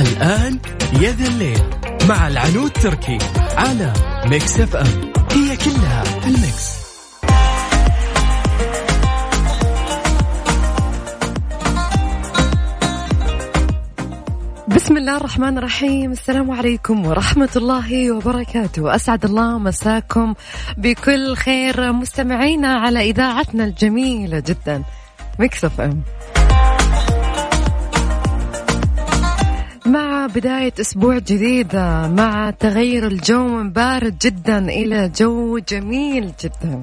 الآن يا ذا الليل مع العنود تركي على Mix FM هي كلها في ال mix. بسم الله الرحمن الرحيم. السلام عليكم ورحمة الله وبركاته. أسعد الله مساكم بكل خير مستمعينا على إذاعتنا الجميلة جدا. Mix FM بداية أسبوع جديد مع تغير الجو من بارد جدا إلى جو جميل جدا.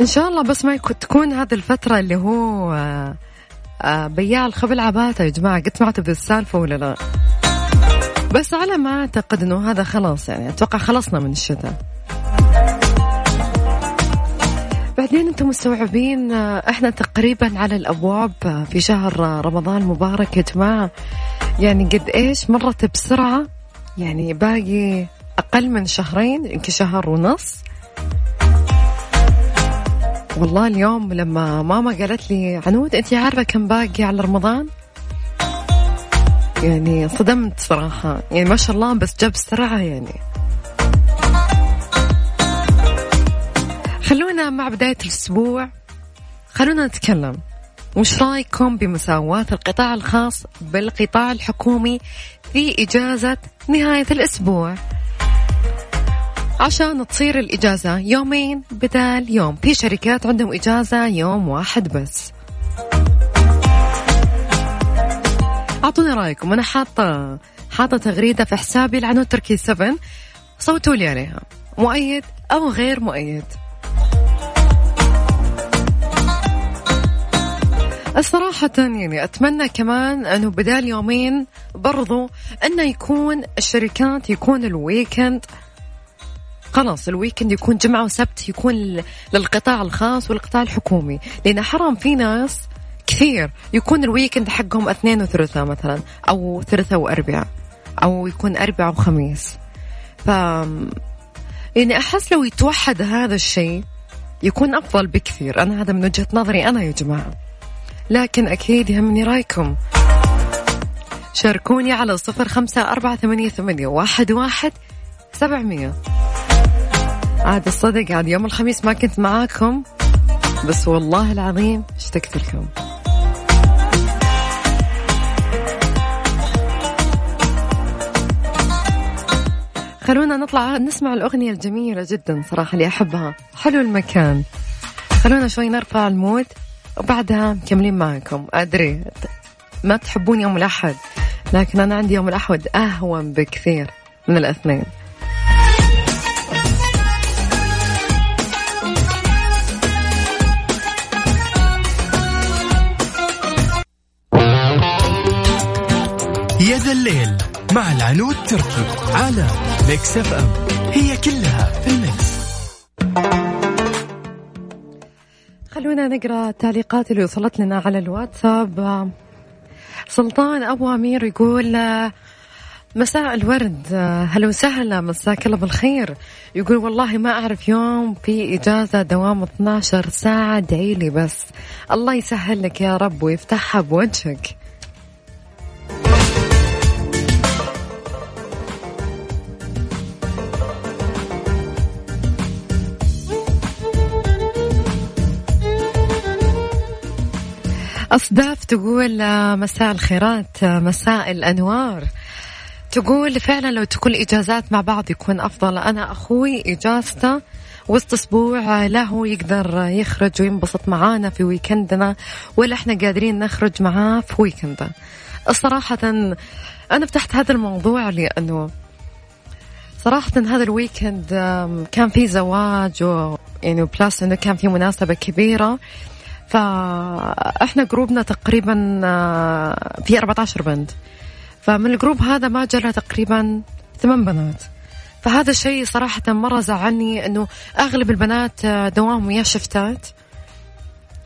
إن شاء الله بس ما تكون هذه الفترة اللي هو آه، بياع الخبل عباته يا جماعة. قد سمعتوا بالسالفة ولا لا؟ بس على ما أعتقد أنه هذا خلاص يعني. أتوقع خلصنا من الشتاء. بعدين أنتم مستوعبين آه، إحنا تقريبا على الأبواب آه، في شهر رمضان مبارك يا جماعة. يعني قد إيش مرت بسرعة؟ يعني باقي أقل من شهرين يمكن شهر ونص. والله اليوم لما ماما قالت لي عنود أنت عارفة كم باقي على رمضان؟ يعني صدمت صراحة. يعني ما شاء الله بس جاب بسرعة يعني. خلونا مع بداية الأسبوع. خلونا نتكلم. وش رأيكم بمساواة القطاع الخاص بالقطاع الحكومي في إجازة نهاية الأسبوع؟ عشان تصير الإجازة يومين بدال يوم. في شركات عندهم إجازة يوم واحد بس. أعطوني رأيكم. أنا حاطة حاطة تغريدة في حسابي العنود تركي 7 صوتوا لي عليها. مؤيد أو غير مؤيد؟ الصراحة يعني أتمنى كمان أنه بدال يومين برضو أنه يكون الشركات يكون ال weekend خلاص ال weekend يكون جمعة وسبت يكون للقطاع الخاص والقطاع الحكومي. لأن حرام في ناس كثير يكون ال weekend حقهم اثنين وثلاثاء مثلا أو ثلاثاء وأربعاء أو يكون أربعاء وخميس. ف يعني أحس لو يتوحد هذا الشيء يكون أفضل بكثير. أنا هذا من وجهة نظري أنا يا جماعة. لكن أكيد يهمني رأيكم. شاركوني على صفر خمسة أربعة ثمانية, ثمانية واحد, واحد سبعمية. عاد الصدق عاد يوم الخميس ما كنت معاكم بس والله العظيم اشتقت لكم. خلونا نطلع نسمع الأغنية الجميلة جدا صراحة اللي أحبها. حلو المكان. خلونا شوي نرفع المود. وبعدها مكملين معكم. أدري. ما تحبون يوم الأحد لكن أنا عندي يوم الأحد أهون بكثير من الاثنين. يا ذا الليل مع العنود تركي على Mix FM. هي كلها في ال mix. خلونا نقرأ التعليقات اللي وصلت لنا على الواتساب. سلطان أبو أمير يقول مساء الورد هلا وسهلا مساك الله بالخير. يقول والله ما أعرف يوم في إجازة دوام 12 ساعة ادعي لي بس. الله يسهل لك يا رب ويفتحها بوجهك. أصداف تقول آه، مساء الخيرات آه، مساء الأنوار. تقول فعلا لو تكون إجازات مع بعض يكون أفضل. أنا أخوي إجازته وسط أسبوع آه، لا هو يقدر يخرج وينبسط معانا في weekend نا ولا إحنا قادرين نخرج معاه في weekend ه الصراحة أنا فتحت هذا الموضوع لأنه صراحة هذا ال weekend كان في زواج و يعني plus إنه كان في مناسبة كبيرة. فاحنا group نا تقريبا آه، في 14 بنت فمن ال group هذا ما جوا تقريبا ثمان بنات. فهذا الشيء صراحة مرة زعلني إنه أغلب البنات آه، دوامهم يا شفتات.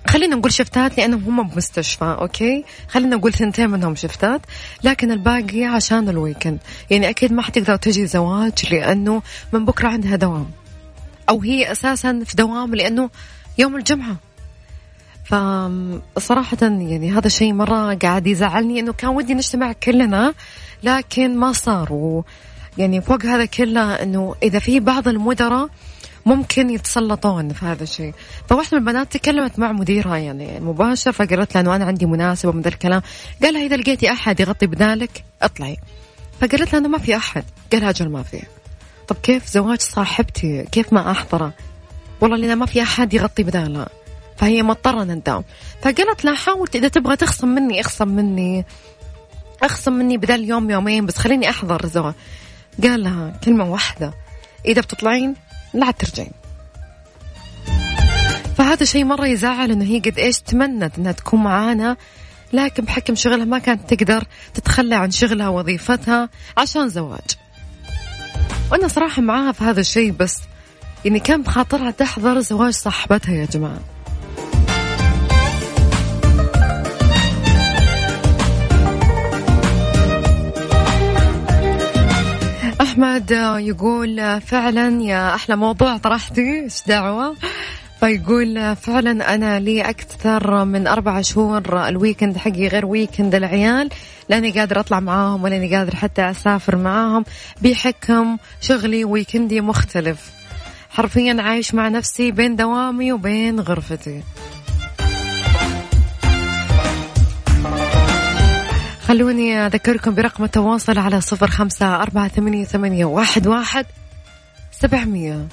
خلينا نقول شفتات لأنهم هم بمستشفى أوكي؟ خلينا نقول ثنتين منهم شفتات لكن الباقي عشان ال weekend يعني أكيد ما حتقدر تجي زواج لأنه من بكرة عندها دوام. أو هي أساسا في دوام لأنه يوم الجمعة. فصراحة يعني هذا الشيء مرة قاعد يزعلني إنه كان ودي نجتمع كلنا لكن ما صار. و يعني فوق هذا كله إنه إذا في بعض المدراء ممكن يتسلطون في هذا الشيء. فواحدة من البنات تكلمت مع مديرها يعني مباشر فقالت لها إنه أنا عندي مناسبة من ذا الكلام. قال لها إذا لقيتي أحد يغطي بدالك اطلعي. فقالت لها انه ما في أحد. قال أجل ما في. طب كيف زواج صاحبتي؟ كيف ما أحضره؟ والله لنا ما في أحد يغطي بدالها فهي مضطرة نداوم فقالت لا حاولت إذا تبغى تخصم مني اخصم مني. اخصم مني بدل يوم يومين بس خليني أحضر زواج قال لها كلمة واحدة. إذا بتطلعين لا ترجعين. فهذا شيء مرة يزعل إنه هي قد إيش تمنت إنها تكون معانا. لكن بحكم شغلها ما كانت تقدر تتخلى عن شغلها وظيفتها عشان زواج. وأنا صراحة معاها في هذا الشيء بس يعني كان بخاطرها تحضر زواج صاحبتها يا جماعة. أحمد يقول فعلا يا أحلى موضوع طرحتي إيش دعوة؟ فيقول فعلا أنا لي أكثر من أربع شهور ال weekend حقي غير weekend العيال لا أني قادر أطلع معاهم ولا أني قادر حتى أسافر معاهم. بحكم شغلي weekend ي مختلف. حرفيا عايش مع نفسي بين دوامي وبين غرفتي. خلوني أذكركم برقم التواصل على صفر خمسة أربعة ثمانية, ثمانية واحد, واحد سبعمية.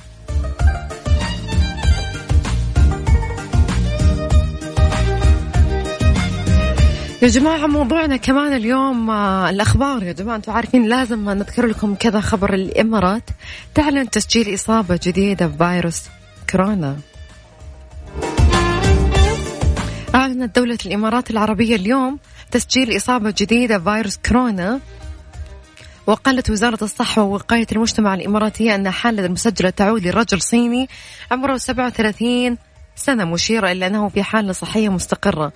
يا جماعة موضوعنا كمان اليوم آه، الأخبار. يا جماعة أنتم عارفين لازم نذكر لكم كذا خبر الإمارات تعلن تسجيل إصابة جديدة بفيروس كورونا. أعلنت دولة الإمارات العربية اليوم تسجيل إصابة جديدة بفيروس كورونا. وقالت وزارة الصحة ووقاية المجتمع الإماراتية أن حالة المسجلة تعود لرجل صيني عمره 37 سنة مشيرة إلى أنه في حالة صحية مستقرة.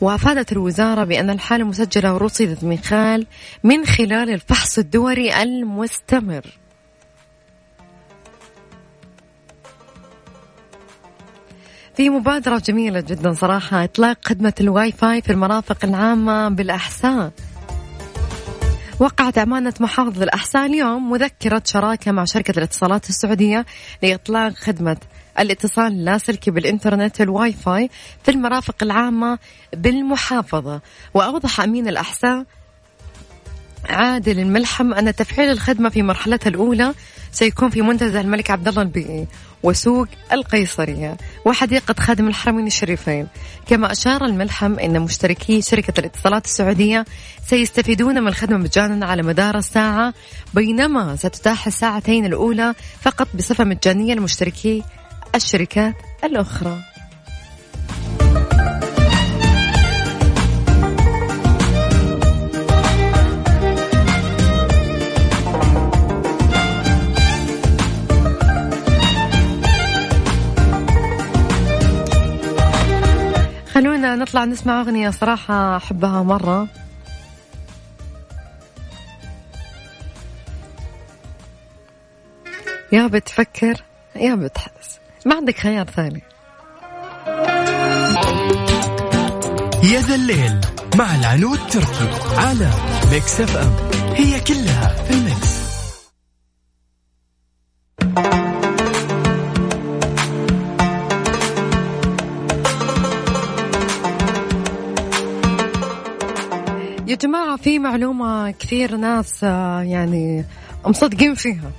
وأفادت الوزارة بأن الحالة مسجلة ورصدت من خلال من خلال الفحص الدوري المستمر. في مبادرة جميلة جدا صراحة إطلاق خدمة الواي فاي في المرافق العامة بالأحساء. وقعت أمانة محافظة الأحساء اليوم مذكرة شراكة مع شركة الاتصالات السعودية لإطلاق خدمة الاتصال اللاسلكي بالإنترنت الواي فاي في المرافق العامة بالمحافظة. وأوضح أمين الأحساء عادل الملحم أن تفعيل الخدمة في مرحلتها الأولى سيكون في منتزه الملك عبد الله البيئي. وسوق القيصرية. وحديقة خادم الحرمين الشريفين. كما أشار الملحم أن مشتركي شركة الاتصالات السعودية سيستفيدون من الخدمة مجانا على مدار الساعة بينما ستتاح الساعتين الأولى فقط بصفة مجانية لمشتركي الشركات الأخرى. خلونا نطلع نسمع أغنية صراحة أحبها مرة. يا بتفكر يا بتحس. ما عندك خيار ثاني. يا ذا الليل مع العنود تركي على Mix FM. هي كلها في ال mix. يا جماعة في معلومة كثير ناس آه، يعني مصدقين فيها.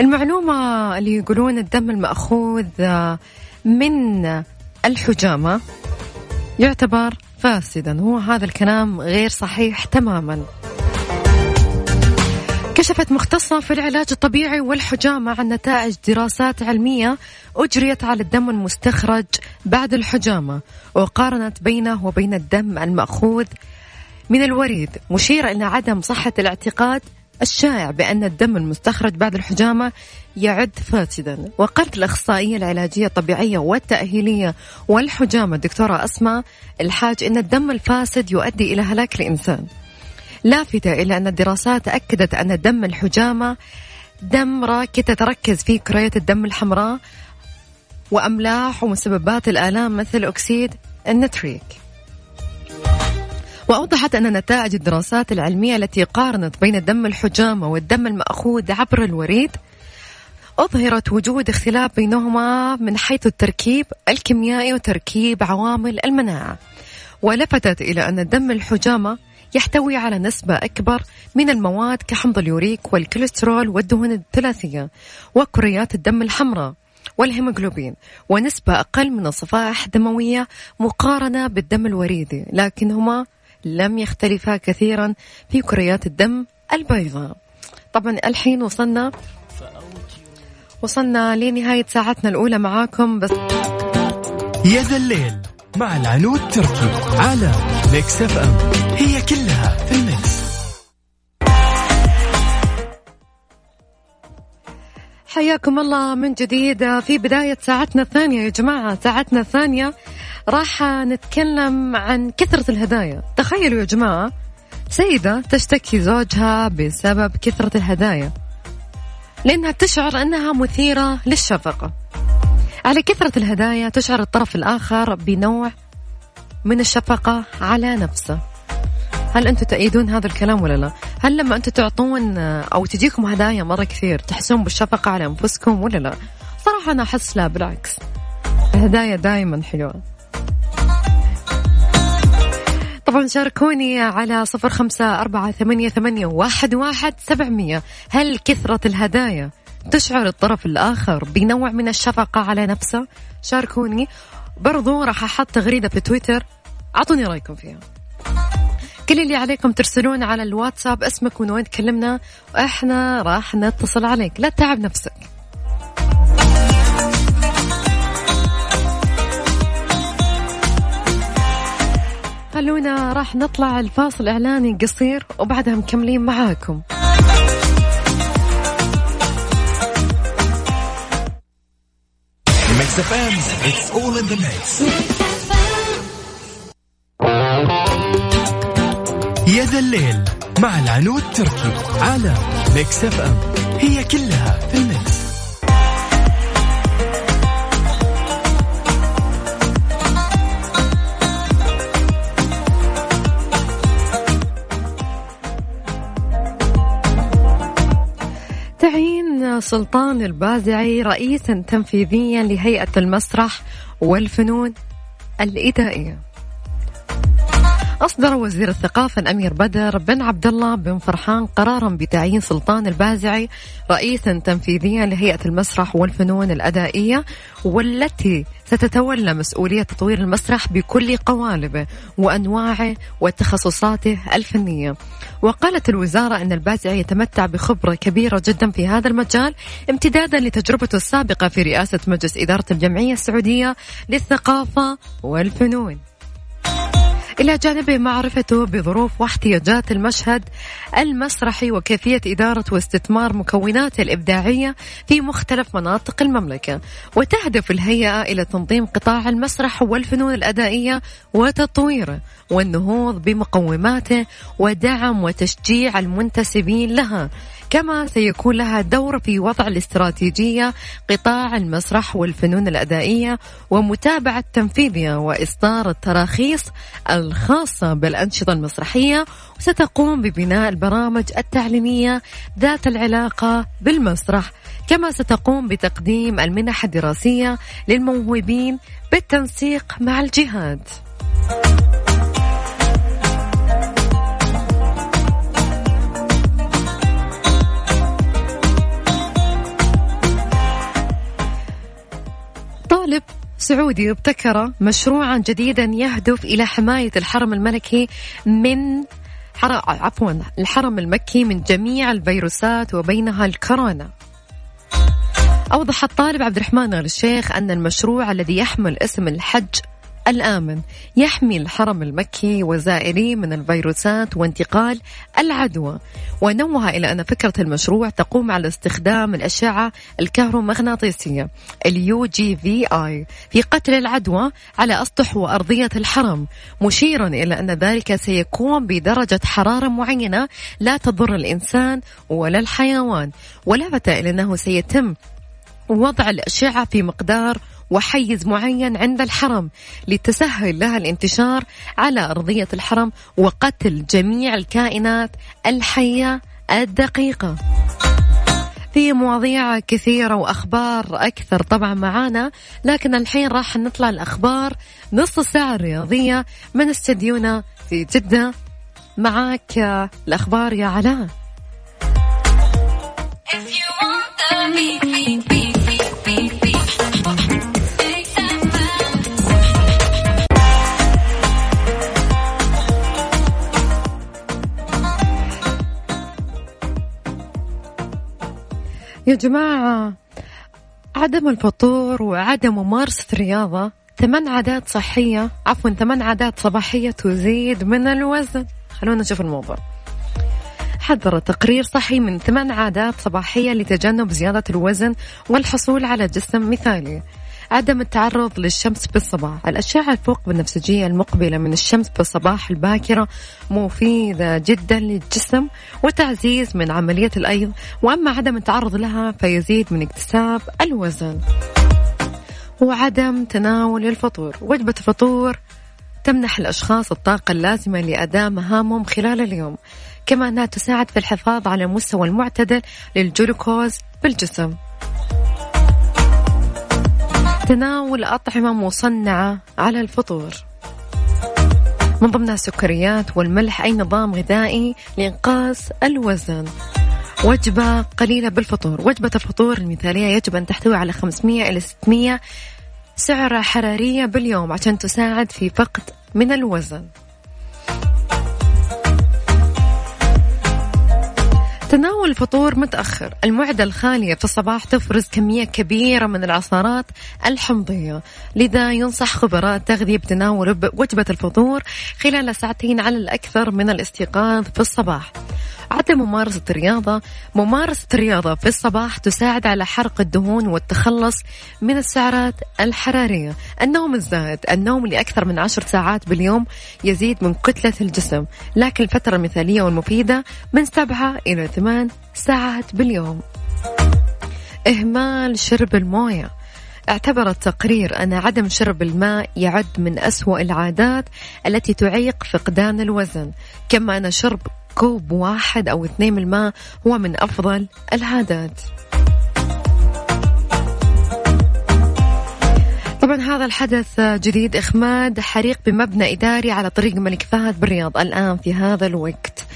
المعلومة اللي يقولون الدم المأخوذ آه، من الحجامة يعتبر فاسدا. هو هذا الكلام غير صحيح تماما. كشفت مختصة في العلاج الطبيعي والحجامة عن نتائج دراسات علمية أجريت على الدم المستخرج بعد الحجامة وقارنت بينه وبين الدم المأخوذ من الوريد مشيرة إلى عدم صحة الاعتقاد الشائع بأن الدم المستخرج بعد الحجامة يعد فاسدا. وقالت الأخصائية العلاجية الطبيعية والتأهيلية والحجامة الدكتورة أسماء الحاج أن الدم الفاسد يؤدي إلى هلاك الإنسان. لافتة إلى أن الدراسات أكدت أن دم الحجامة دم راكد تتركز فيه كريات الدم الحمراء وأملاح ومسببات الآلام مثل أكسيد النتريك. وأوضحت أن نتائج الدراسات العلمية التي قارنت بين دم الحجامة والدم المأخوذ عبر الوريد أظهرت وجود اختلاف بينهما من حيث التركيب الكيميائي وتركيب عوامل المناعة ولفتت إلى أن دم الحجامة يحتوي على نسبة أكبر من المواد كحمض اليوريك والكوليسترول والدهون الثلاثية وكريات الدم الحمراء والهيموغلوبين ونسبة أقل من الصفائح الدموية مقارنة بالدم الوريدي لكنهما لم يختلفا كثيرا في كريات الدم البيضاء. طبعا الحين وصلنا وصلنا لنهاية ساعتنا الأولى معاكم بس يا ذا الليل مع العنود تركي على Mix FM. هي كلها في ال mix. حياكم الله من جديد. في بداية ساعتنا الثانية يا جماعة ساعتنا الثانية راح نتكلم عن كثرة الهدايا. تخيلوا يا جماعة سيدة تشتكي زوجها بسبب كثرة الهدايا. لأنها تشعر أنها مثيرة للشفقة. على كثرة الهدايا تشعر الطرف الآخر بنوع من الشفقة على نفسه. هل أنتم تأيدون هذا الكلام ولا لا؟ هل لما أنتم تعطون أو تجيكم هدايا مرة كثير تحسون بالشفقة على أنفسكم ولا لا؟ صراحة أنا أحس لا بالعكس. الهدايا دائما حلوة. طبعا شاركوني على صفر خمسة أربعة ثمانية, ثمانية واحد, واحد سبعمية. هل كثرة الهدايا تشعر الطرف الآخر بنوع من الشفقة على نفسه؟ شاركوني. برضو راح أحط تغريدة في تويتر. أعطوني رأيكم فيها. كل اللي عليكم ترسلون على الواتساب اسمك من وين تكلمنا وإحنا راح نتصل عليك. لا تتعب نفسك. خلونا راح نطلع الفاصل اعلاني قصير وبعدها مكملين معاكم. يا ذا الليل مع العنود تركي على Mix FM هي كلها في ال mix. سلطان البازعي رئيسا تنفيذيا لهيئة المسرح والفنون الإدائية أصدر وزير الثقافة الأمير بدر بن عبد الله بن فرحان قرارا بتعيين سلطان البازعي رئيسا تنفيذيا لهيئة المسرح والفنون الأدائية والتي ستتولى مسؤولية تطوير المسرح بكل قوالبه وأنواعه وتخصصاته الفنية. وقالت الوزارة أن البازعي يتمتع بخبرة كبيرة جدا في هذا المجال امتدادا لتجربته السابقة في رئاسة مجلس إدارة الجمعية السعودية للثقافة والفنون. إلى جانب معرفته بظروف واحتياجات المشهد المسرحي وكيفية إدارة واستثمار مكوناته الإبداعية في مختلف مناطق المملكة. وتهدف الهيئة إلى تنظيم قطاع المسرح والفنون الأدائية وتطويره والنهوض بمقوماته ودعم وتشجيع المنتسبين لها. كما سيكون لها دور في وضع الاستراتيجية قطاع المسرح والفنون الأدائية ومتابعة تنفيذها وإصدار التراخيص الخاصة بالأنشطة المسرحية. وستقوم ببناء البرامج التعليمية ذات العلاقة بالمسرح كما ستقوم بتقديم المنح الدراسية للموهوبين بالتنسيق مع الجهات طالب سعودي ابتكر مشروعا جديدا يهدف إلى حماية الحرم الملكي من عفوا الحرم المكي من جميع الفيروسات وبينها الكورونا. أوضح الطالب عبد الرحمن الشيخ أن المشروع الذي يحمل اسم الحج الآمن يحمي الحرم المكي وزائريه من الفيروسات وانتقال العدوى. ونوه إلى أن فكرة المشروع تقوم على استخدام الأشعة الكهرومغناطيسية ال UGVI في قتل العدوى على أسطح وأرضية الحرم مشيرا إلى أن ذلك سيكون بدرجة حرارة معينة لا تضر الإنسان ولا الحيوان. ولفت إلى أنه سيتم وضع الأشعة في مقدار وحيز معين عند الحرم لتسهل لها الانتشار على أرضية الحرم وقتل جميع الكائنات الحية الدقيقة. في مواضيع كثيرة وأخبار أكثر طبعا معانا لكن الحين راح نطلع الأخبار نص ساعة الرياضية من استديونا في جدة. معاك الأخبار يا علاء. يا جماعة عدم الفطور وعدم ممارسة الرياضة ثمان عادات صحية عفوا ثمان عادات صباحية تزيد من الوزن. خلونا نشوف الموضوع. حذر تقرير صحي من ثمان عادات صباحية لتجنب زيادة الوزن والحصول على جسم مثالي. عدم التعرض للشمس بالصباح. الأشعة الفوق بالنفسجية المقبلة من الشمس بالصباح الباكرة مفيدة جدا للجسم وتعزيز من عملية الأيض وأما عدم التعرض لها فيزيد من اكتساب الوزن. وعدم تناول الفطور. وجبة الفطور تمنح الأشخاص الطاقة اللازمة لأداء مهامهم خلال اليوم كما أنها تساعد في الحفاظ على المستوى المعتدل للجلوكوز بالجسم. تناول أطعمة مصنعة على الفطور. من ضمنها السكريات والملح أي نظام غذائي لإنقاص الوزن. وجبة قليلة بالفطور. وجبة الفطور المثالية يجب أن تحتوي على 500 إلى 600 سعرة حرارية باليوم عشان تساعد في فقد من الوزن. تناول الفطور متأخر. المعدة الخالية في الصباح تفرز كمية كبيرة من العصارات الحمضية. لذا ينصح خبراء التغذية بتناول وجبة الفطور خلال ساعتين على الأكثر من الاستيقاظ في الصباح. عدم ممارسة الرياضة. ممارسة الرياضة في الصباح تساعد على حرق الدهون والتخلص من السعرات الحرارية. النوم الزائد النوم لأكثر من عشر ساعات باليوم يزيد من كتلة الجسم. لكن الفترة المثالية والمفيدة من سبعة إلى ثمان ساعات باليوم. إهمال شرب الموية. اعتبر التقرير أن عدم شرب الماء يعد من أسوأ العادات التي تعيق فقدان الوزن. كما أن شرب كوب واحد أو اثنين من الماء هو من أفضل العادات. طبعا هذا الحدث جديد. إخماد حريق بمبنى إداري على طريق الملك فهد بالرياض الآن في هذا الوقت.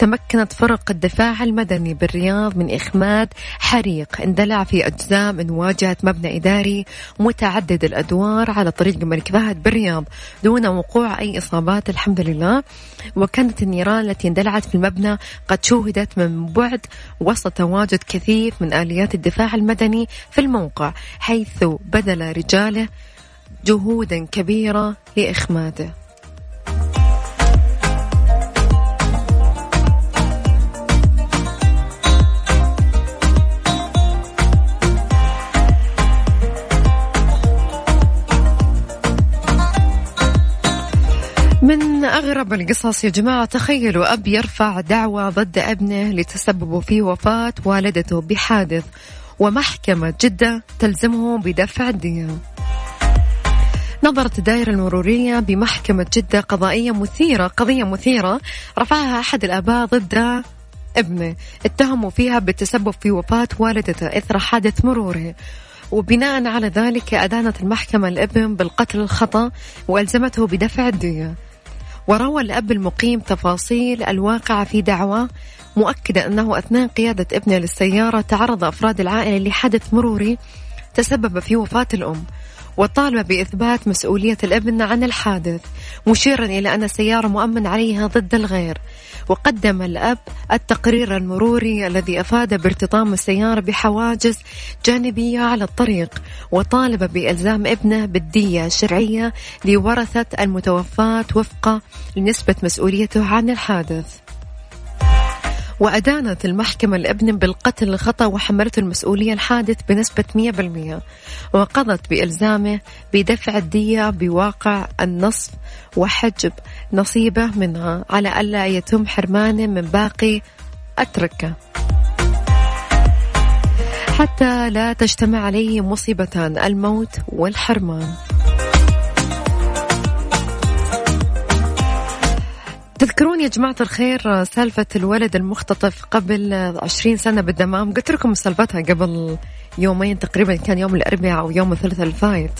تمكنت فرق الدفاع المدني بالرياض من إخماد حريق اندلع في أجزاء من واجهة مبنى إداري متعدد الأدوار على طريق الملك فهد بالرياض دون وقوع أي إصابات الحمد لله. وكانت النيران التي اندلعت في المبنى قد شوهدت من بعد وسط تواجد كثيف من آليات الدفاع المدني في الموقع حيث بذل رجاله جهودا كبيرة لإخماده. أغرب القصص يا جماعة تخيلوا أب يرفع دعوى ضد ابنه لتسببه في وفاة والدته بحادث ومحكمة جدة تلزمه بدفع الدية نظرت الدائرة المرورية بمحكمة جدة قضائية مثيرة قضية مثيرة رفعها أحد الآباء ضد ابنه. اتهموا فيها بالتسبب في وفاة والدته إثر حادث مروري وبناء على ذلك أدانت المحكمة الابن بالقتل الخطأ وألزمته بدفع الدية وروى الأب المقيم تفاصيل الواقعة في دعوة مؤكدة أنه أثناء قيادة ابنه للسيارة تعرض أفراد العائلة لحدث مروري تسبب في وفاة الأم. وطالب بإثبات مسؤولية الابن عن الحادث مشيرا إلى أن السيارة مؤمن عليها ضد الغير. وقدم الأب التقرير المروري الذي أفاد بارتطام السيارة بحواجز جانبية على الطريق وطالب بإلزام ابنه بالدية الشرعية لورثة المتوفاة وفق لنسبة مسؤوليته عن الحادث. وأدانت المحكمة الابن بالقتل الخطأ وحملته المسؤولية الحادث بنسبة 100% وقضت بإلزامه بدفع الدية بواقع النصف وحجب نصيبه منها على ألا يتم حرمانه من باقي التركة حتى لا تجتمع عليه مصيبتان الموت والحرمان. تذكرون يا جماعة الخير سالفة الولد المختطف قبل عشرين سنة بالدمام. قلت لكم سالفتها قبل يومين تقريبا كان يوم الأربعاء أو يوم الثلاثاء الفايت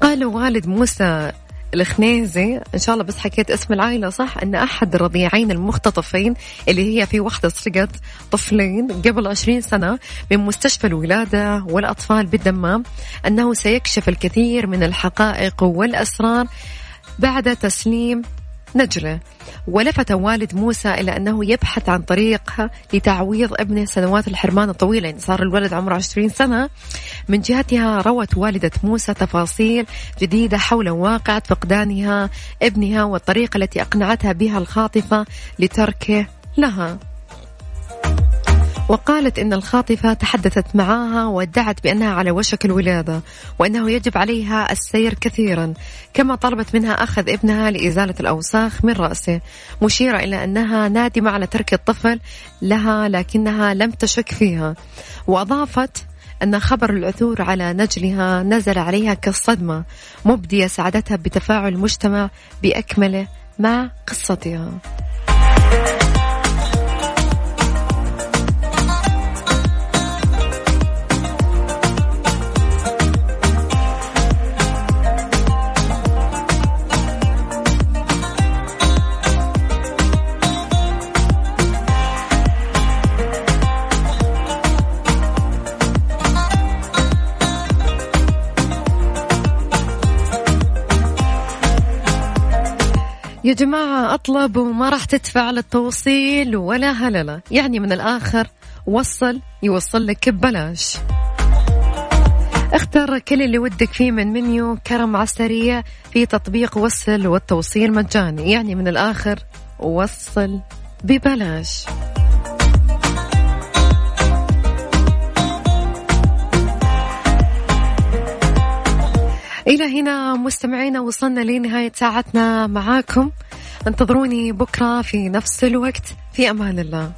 قال والد موسى الخنيزي إن شاء الله بس حكيت اسم العائلة صح إن أحد الرضيعين المختطفين اللي هي في وحدة سرقت طفلين قبل 20 سنة من مستشفى الولادة والأطفال بالدمام أنه سيكشف الكثير من الحقائق والأسرار بعد تسليم نجلة ولفت والد موسى إلى أنه يبحث عن طريقة لتعويض ابنه سنوات الحرمان الطويلة. يعني صار الولد عمره 20 سنة. من جهتها روت والدة موسى تفاصيل جديدة حول واقعة فقدانها ابنها والطريقة التي أقنعتها بها الخاطفة لتركه لها. وقالت إن الخاطفة تحدثت معها وادعت بأنها على وشك الولادة وأنه يجب عليها السير كثيرا كما طلبت منها أخذ ابنها لإزالة الأوساخ من رأسه مشيرة إلى أنها نادمة على ترك الطفل لها لكنها لم تشك فيها. وأضافت أن خبر العثور على نجلها نزل عليها كالصدمة مبدية سعادتها بتفاعل المجتمع بأكمله مع قصتها. يا جماعة أطلب وما راح تدفع للتوصيل ولا هللة. يعني من الآخر وصل يوصل لك ببلاش. اختر كل اللي ودك فيه من منيو كرم عسرية في تطبيق وصل والتوصيل مجاني. يعني من الآخر وصل ببلاش. إلى هنا مستمعينا وصلنا لنهاية ساعتنا معاكم. انتظروني بكرة في نفس الوقت. في أمان الله.